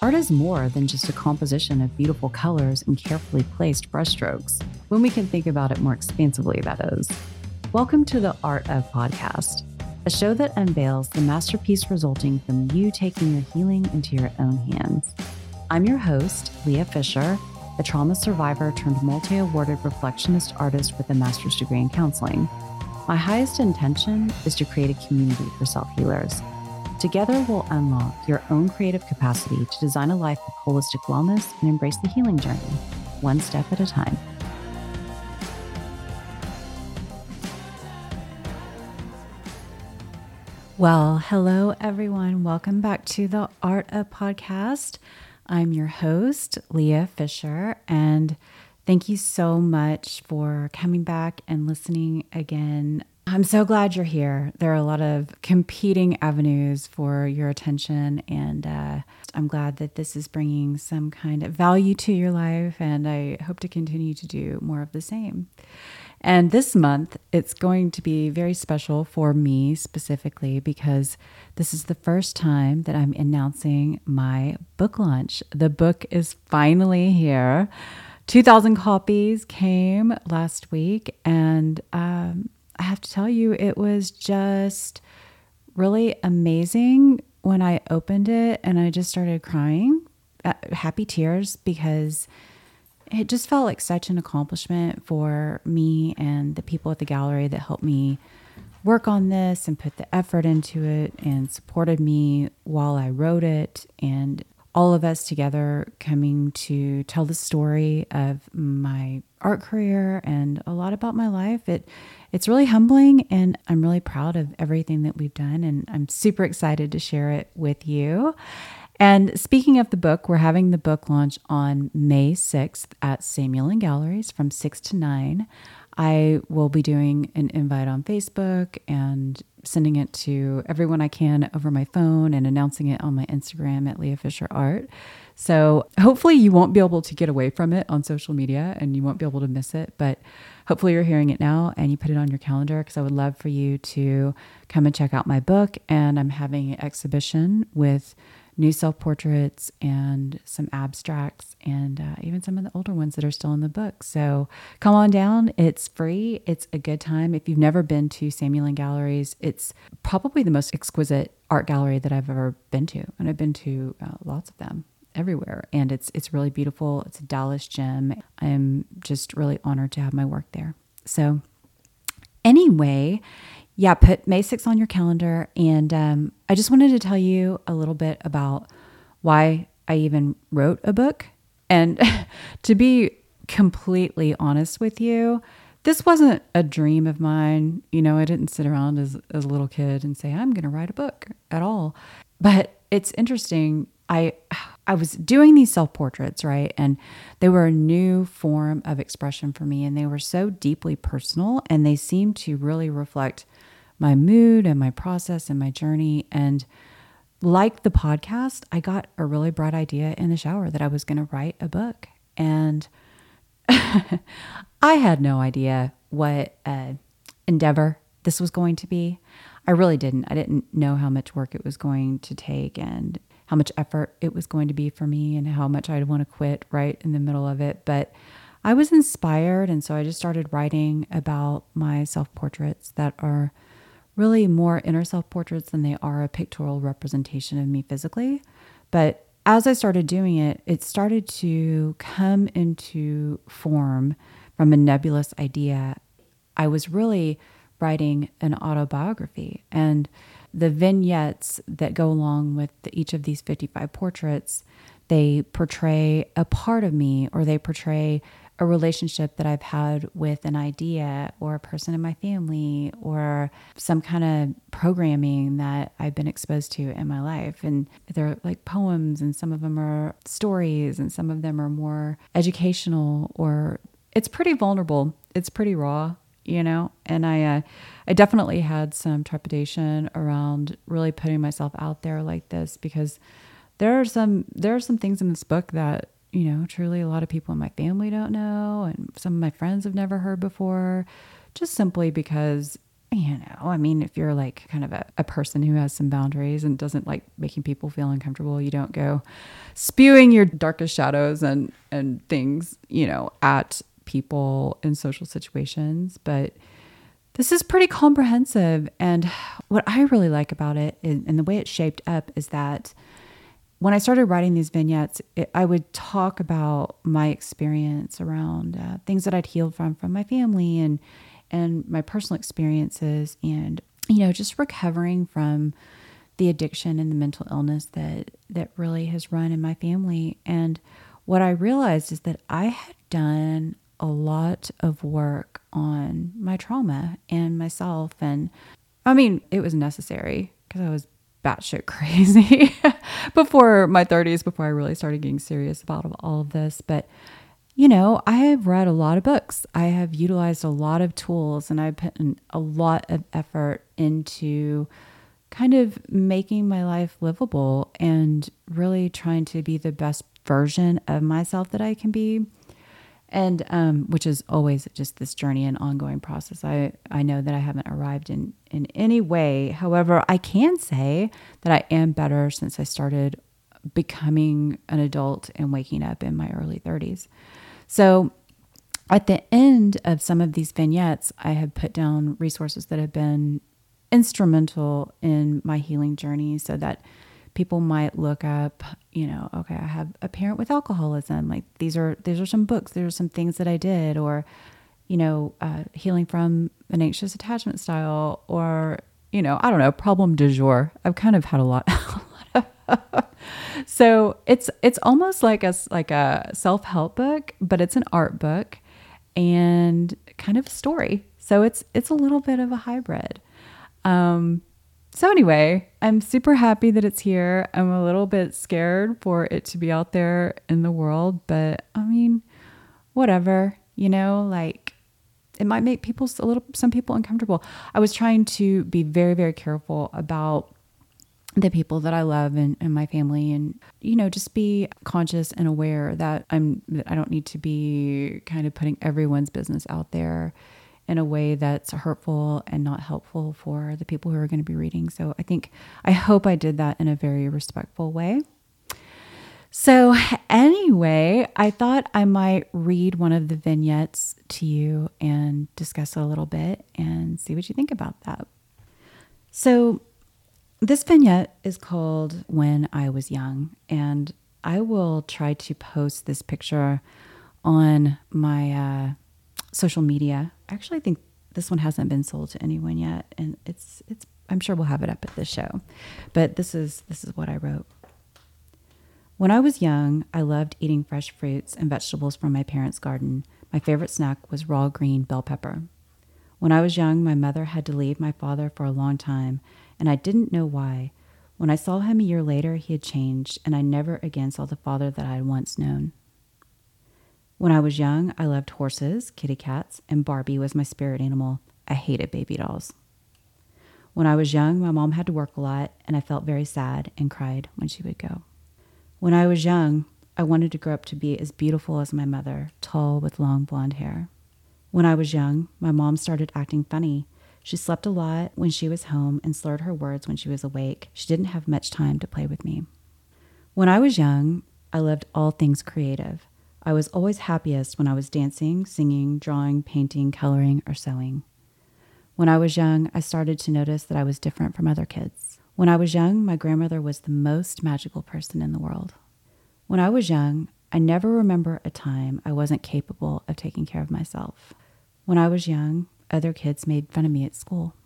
Art is more than just a composition of beautiful colors and carefully placed brushstrokes, when we can think about it more expansively, that is. Welcome to the Art of Podcast, a show that unveils the masterpiece resulting from you taking your healing into your own hands. I'm your host, Lea Fisher, a trauma survivor turned multi awarded reflectionist artist with a master's degree in counseling. My highest intention is to create a community for self healers. Together, we'll unlock your own creative capacity to design a life of holistic wellness and embrace the healing journey, one step at a time. Well, hello, everyone. Welcome back to the Art of Podcast. I'm your host, Lea Fisher, and thank you so much for coming back and listening again. I'm so glad you're here. There are a lot of competing avenues for your attention, and uh, I'm glad that this is bringing some kind of value to your life, and I hope to continue to do more of the same. And this month, it's going to be very special for me specifically because this is the first time that I'm announcing my book launch. The book is finally here. 2,000 copies came last week, and um, I have to tell you, it was just really amazing when I opened it and I just started crying, uh, happy tears, because it just felt like such an accomplishment for me and the people at the gallery that helped me work on this and put the effort into it and supported me while I wrote it. And all of us together coming to tell the story of my art career and a lot about my life. It it's really humbling and I'm really proud of everything that we've done and I'm super excited to share it with you. And speaking of the book, we're having the book launch on May 6th at Samuel Lynne Galleries from 6 to 9. I will be doing an invite on Facebook and sending it to everyone I can over my phone and announcing it on my Instagram at Lea Fisher Art. So hopefully you won't be able to get away from it on social media and you won't be able to miss it. But hopefully you're hearing it now and you put it on your calendar because I would love for you to come and check out my book. And I'm having an exhibition with new self portraits and some abstracts and uh, even some of the older ones that are still in the book. So come on down. It's free. It's a good time. If you've never been to Samuel Lynne Galleries, it's probably the most exquisite art gallery that I've ever been to. And I've been to uh, lots of them everywhere and it's it's really beautiful it's a dallas gem i'm just really honored to have my work there so anyway yeah, put May 6th on your calendar. And um, I just wanted to tell you a little bit about why I even wrote a book. And to be completely honest with you, this wasn't a dream of mine. You know, I didn't sit around as, as a little kid and say, I'm going to write a book at all. But it's interesting. I I was doing these self portraits, right? And they were a new form of expression for me and they were so deeply personal and they seemed to really reflect my mood and my process and my journey. And like the podcast, I got a really bright idea in the shower that I was going to write a book. And I had no idea what uh, endeavor this was going to be. I really didn't. I didn't know how much work it was going to take and how much effort it was going to be for me and how much I'd want to quit right in the middle of it. But I was inspired. And so I just started writing about my self portraits that are really more inner self portraits than they are a pictorial representation of me physically. But as I started doing it, it started to come into form from a nebulous idea. I was really writing an autobiography, and the vignettes that go along with each of these 55 portraits they portray a part of me or they portray a relationship that I've had with an idea or a person in my family or some kind of programming that I've been exposed to in my life. And they're like poems, and some of them are stories, and some of them are more educational or it's pretty vulnerable. It's pretty raw, you know. And I, uh, I definitely had some trepidation around really putting myself out there like this because there are some there are some things in this book that you know, truly a lot of people in my family don't know, and some of my friends have never heard before, just simply because you know, I mean, if you're like kind of a, a person who has some boundaries and doesn't like making people feel uncomfortable, you don't go spewing your darkest shadows and and things, you know, at people in social situations. But this is pretty comprehensive. And what I really like about it is, and the way it's shaped up is that when I started writing these vignettes, it, I would talk about my experience around uh, things that I'd healed from from my family and and my personal experiences, and you know, just recovering from the addiction and the mental illness that that really has run in my family. And what I realized is that I had done a lot of work on my trauma and myself, and I mean, it was necessary because I was batshit crazy before my 30s, before I really started getting serious about all of this. But, you know, I have read a lot of books, I have utilized a lot of tools, and I've put a lot of effort into kind of making my life livable and really trying to be the best version of myself that I can be and um, which is always just this journey and ongoing process. I, I know that I haven't arrived in, in any way. However, I can say that I am better since I started becoming an adult and waking up in my early 30s. So, at the end of some of these vignettes, I have put down resources that have been instrumental in my healing journey so that people might look up, you know, okay, I have a parent with alcoholism. Like these are these are some books. These are some things that I did, or you know, uh, healing from an anxious attachment style, or you know, I don't know, problem du jour. I've kind of had a lot. so it's it's almost like a like a self help book, but it's an art book and kind of a story. So it's it's a little bit of a hybrid. Um, so, anyway, I'm super happy that it's here. I'm a little bit scared for it to be out there in the world, but I mean, whatever, you know, like it might make people a little, some people uncomfortable. I was trying to be very, very careful about the people that I love and, and my family and you know just be conscious and aware that I'm that I don't need to be kind of putting everyone's business out there in a way that's hurtful and not helpful for the people who are going to be reading. So I think, I hope I did that in a very respectful way. So, anyway, I thought I might read one of the vignettes to you and discuss it a little bit and see what you think about that. So, this vignette is called When I Was Young, and I will try to post this picture on my uh, social media. Actually, I think this one hasn't been sold to anyone yet, and it's it's. I'm sure we'll have it up at the show, but this is this is what I wrote. When I was young, I loved eating fresh fruits and vegetables from my parents' garden. My favorite snack was raw green bell pepper. When I was young, my mother had to leave my father for a long time, and I didn't know why. When I saw him a year later, he had changed, and I never again saw the father that I had once known. When I was young, I loved horses, kitty cats, and Barbie was my spirit animal. I hated baby dolls. When I was young, my mom had to work a lot, and I felt very sad and cried when she would go. When I was young, I wanted to grow up to be as beautiful as my mother, tall with long blonde hair. When I was young, my mom started acting funny. She slept a lot when she was home and slurred her words when she was awake. She didn't have much time to play with me. When I was young, I loved all things creative. I was always happiest when I was dancing, singing, drawing, painting, coloring, or sewing. When I was young, I started to notice that I was different from other kids. When I was young, my grandmother was the most magical person in the world. When I was young, I never remember a time I wasn't capable of taking care of myself. When I was young, other kids made fun of me at school.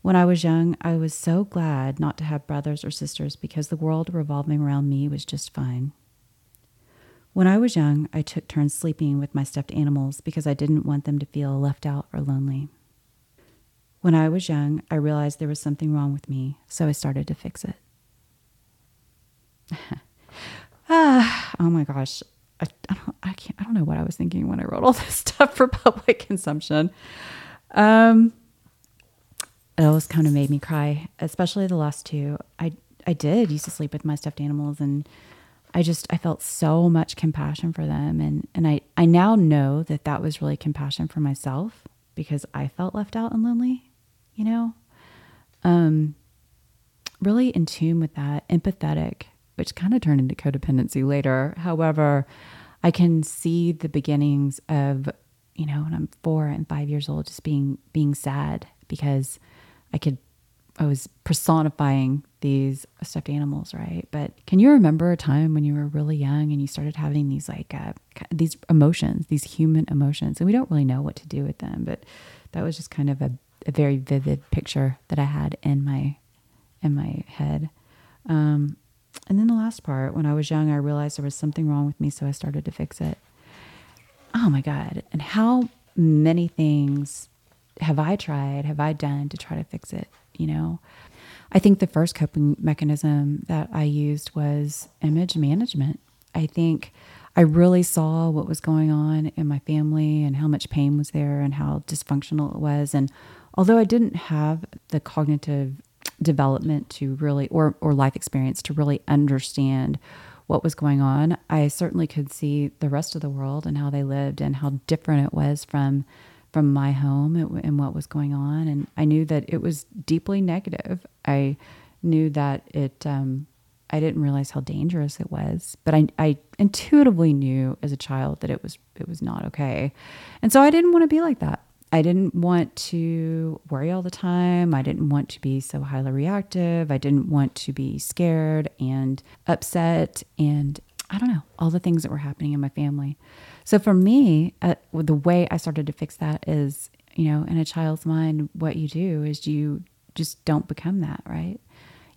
When I was young, I was so glad not to have brothers or sisters because the world revolving around me was just fine. When I was young, I took turns sleeping with my stuffed animals because I didn't want them to feel left out or lonely. When I was young, I realized there was something wrong with me, so I started to fix it. ah, oh my gosh. I, I, don't, I can't, I don't know what I was thinking when I wrote all this stuff for public consumption. Um, it always kind of made me cry, especially the last two. I, I did used to sleep with my stuffed animals and I just I felt so much compassion for them and and I I now know that that was really compassion for myself because I felt left out and lonely you know? Um, really in tune with that, empathetic, which kind of turned into codependency later. However, I can see the beginnings of, you know, when I'm four and five years old, just being being sad because I could I was personifying these stuffed animals, right? But can you remember a time when you were really young and you started having these like uh, these emotions, these human emotions, and we don't really know what to do with them, but that was just kind of a, a very vivid picture that I had in my in my head. Um, and then the last part, when I was young, I realized there was something wrong with me, so I started to fix it. Oh my God. And how many things have I tried, have I done to try to fix it? You know, I think the first coping mechanism that I used was image management. I think I really saw what was going on in my family and how much pain was there and how dysfunctional it was. And although I didn't have the cognitive development to really or or life experience to really understand what was going on i certainly could see the rest of the world and how they lived and how different it was from from my home and what was going on and i knew that it was deeply negative i knew that it um, i didn't realize how dangerous it was but I, I intuitively knew as a child that it was it was not okay and so i didn't want to be like that I didn't want to worry all the time. I didn't want to be so highly reactive. I didn't want to be scared and upset and I don't know, all the things that were happening in my family. So for me, uh, the way I started to fix that is, you know, in a child's mind, what you do is you just don't become that, right?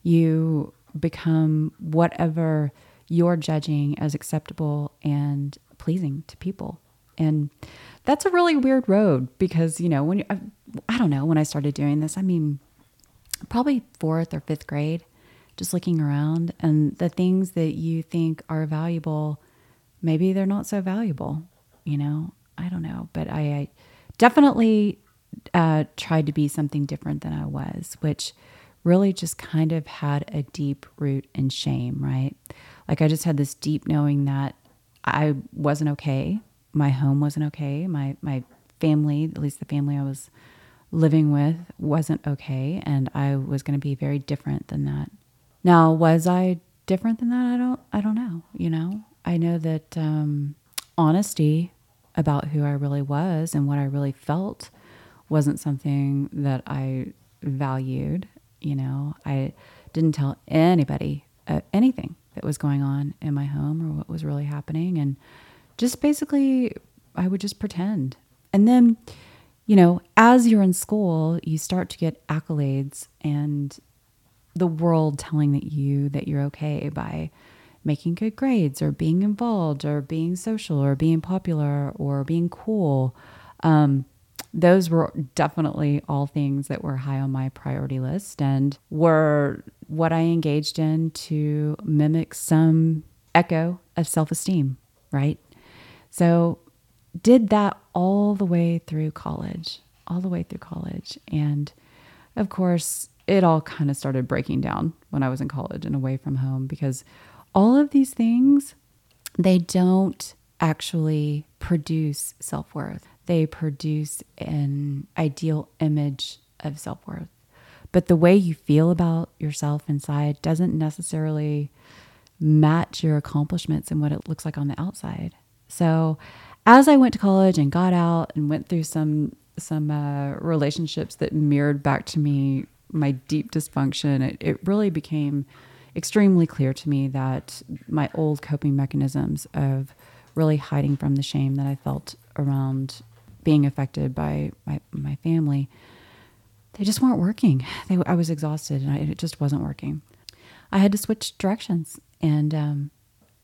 You become whatever you're judging as acceptable and pleasing to people. And that's a really weird road because, you know, when you, I, I don't know, when I started doing this, I mean, probably fourth or fifth grade, just looking around and the things that you think are valuable, maybe they're not so valuable, you know? I don't know. But I, I definitely uh, tried to be something different than I was, which really just kind of had a deep root in shame, right? Like I just had this deep knowing that I wasn't okay my home wasn't okay. My my family, at least the family I was living with, wasn't okay, and I was going to be very different than that. Now, was I different than that? I don't. I don't know. You know, I know that um, honesty about who I really was and what I really felt wasn't something that I valued. You know, I didn't tell anybody uh, anything that was going on in my home or what was really happening, and just basically, I would just pretend. And then, you know, as you're in school, you start to get accolades and the world telling that you that you're okay by making good grades or being involved or being social or being popular or being cool. Um, those were definitely all things that were high on my priority list and were what I engaged in to mimic some echo of self esteem, right? So, did that all the way through college, all the way through college. And of course, it all kind of started breaking down when I was in college and away from home because all of these things, they don't actually produce self worth. They produce an ideal image of self worth. But the way you feel about yourself inside doesn't necessarily match your accomplishments and what it looks like on the outside. So as I went to college and got out and went through some some uh, relationships that mirrored back to me my deep dysfunction, it, it really became extremely clear to me that my old coping mechanisms of really hiding from the shame that I felt around being affected by my, my family, they just weren't working. They, I was exhausted and I, it just wasn't working. I had to switch directions. And um,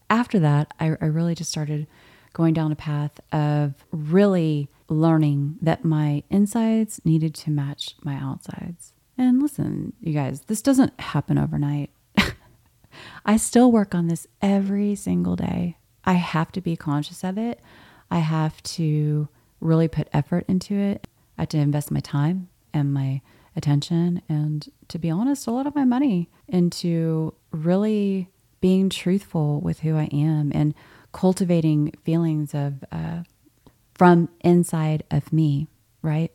after that, I, I really just started going down a path of really learning that my insides needed to match my outsides. And listen, you guys, this doesn't happen overnight. I still work on this every single day. I have to be conscious of it. I have to really put effort into it. I have to invest my time and my attention and, to be honest, a lot of my money into really being truthful with who I am and cultivating feelings of uh, from inside of me, right?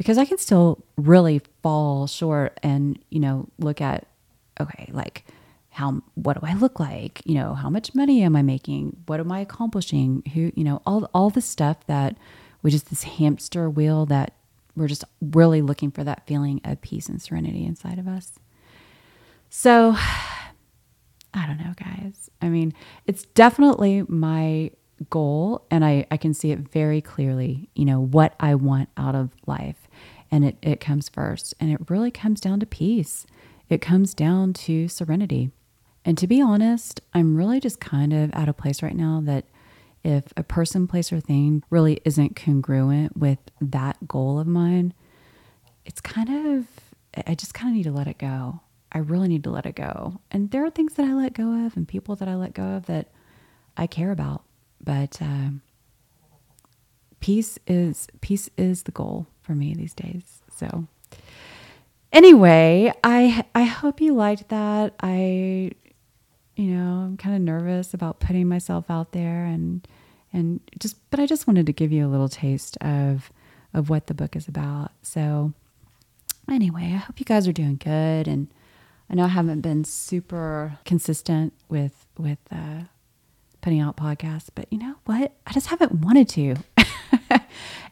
because I can still really fall short and, you know, look at, okay, like, how what do I look like? You know, how much money am I making? What am I accomplishing? Who, you know, all all the stuff that we just this hamster wheel that we're just really looking for that feeling of peace and serenity inside of us. So I don't know, guys. I mean, it's definitely my goal and I, I can see it very clearly, you know, what I want out of life. And it, it comes first. And it really comes down to peace. It comes down to serenity. And to be honest, I'm really just kind of at a place right now that if a person, place, or thing really isn't congruent with that goal of mine, it's kind of, I just kind of need to let it go. I really need to let it go. And there are things that I let go of and people that I let go of that I care about. But uh, peace is peace is the goal for me these days. So anyway, I I hope you liked that. I you know, I'm kind of nervous about putting myself out there and and just but I just wanted to give you a little taste of of what the book is about. So anyway, I hope you guys are doing good and I know I haven't been super consistent with with uh, putting out podcasts, but you know what? I just haven't wanted to.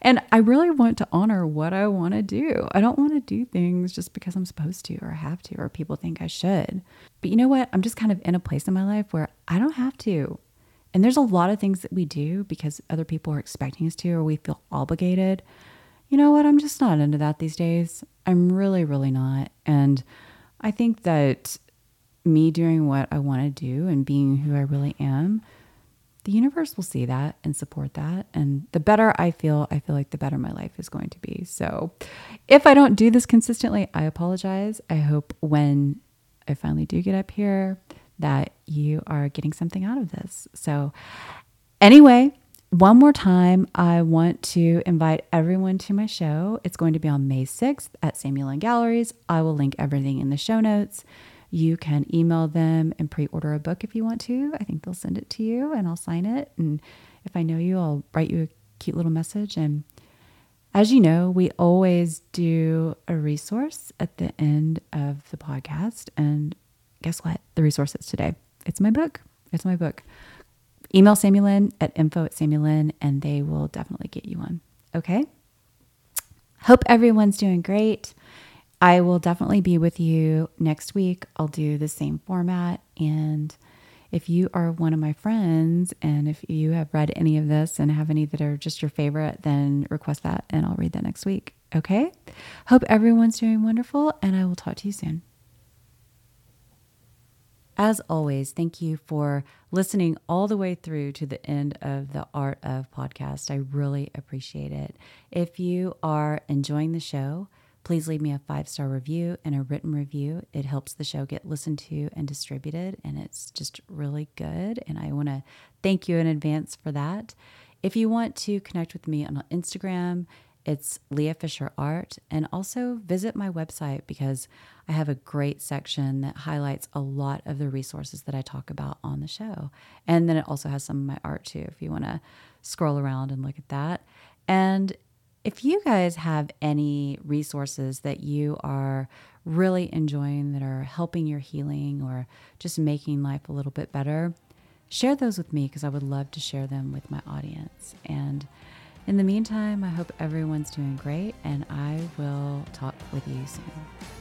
and I really want to honor what I want to do. I don't want to do things just because I'm supposed to or have to or people think I should. But you know what? I'm just kind of in a place in my life where I don't have to. And there's a lot of things that we do because other people are expecting us to or we feel obligated. You know what? I'm just not into that these days. I'm really, really not. And I think that me doing what I want to do and being who I really am the universe will see that and support that. And the better I feel, I feel like the better my life is going to be. So if I don't do this consistently, I apologize. I hope when I finally do get up here that you are getting something out of this. So, anyway, one more time, I want to invite everyone to my show. It's going to be on May 6th at Samuel Lynne Galleries. I will link everything in the show notes. You can email them and pre order a book if you want to. I think they'll send it to you and I'll sign it. And if I know you, I'll write you a cute little message. And as you know, we always do a resource at the end of the podcast. And guess what? The resource is today. It's my book. It's my book. Email Samuel Lynne at info at Samuel Lynne and they will definitely get you one. Okay? Hope everyone's doing great. I will definitely be with you next week. I'll do the same format. And if you are one of my friends and if you have read any of this and have any that are just your favorite, then request that and I'll read that next week. Okay? Hope everyone's doing wonderful and I will talk to you soon. As always, thank you for listening all the way through to the end of the Art of Podcast. I really appreciate it. If you are enjoying the show, Please leave me a five star review and a written review. It helps the show get listened to and distributed, and it's just really good. And I want to thank you in advance for that. If you want to connect with me on Instagram, it's Lea Fisher Art. And also visit my website because I have a great section that highlights a lot of the resources that I talk about on the show. And then it also has some of my art too, if you want to scroll around and look at that. And if you guys have any resources that you are really enjoying that are helping your healing or just making life a little bit better, share those with me because I would love to share them with my audience. And in the meantime, I hope everyone's doing great and I will talk with you soon.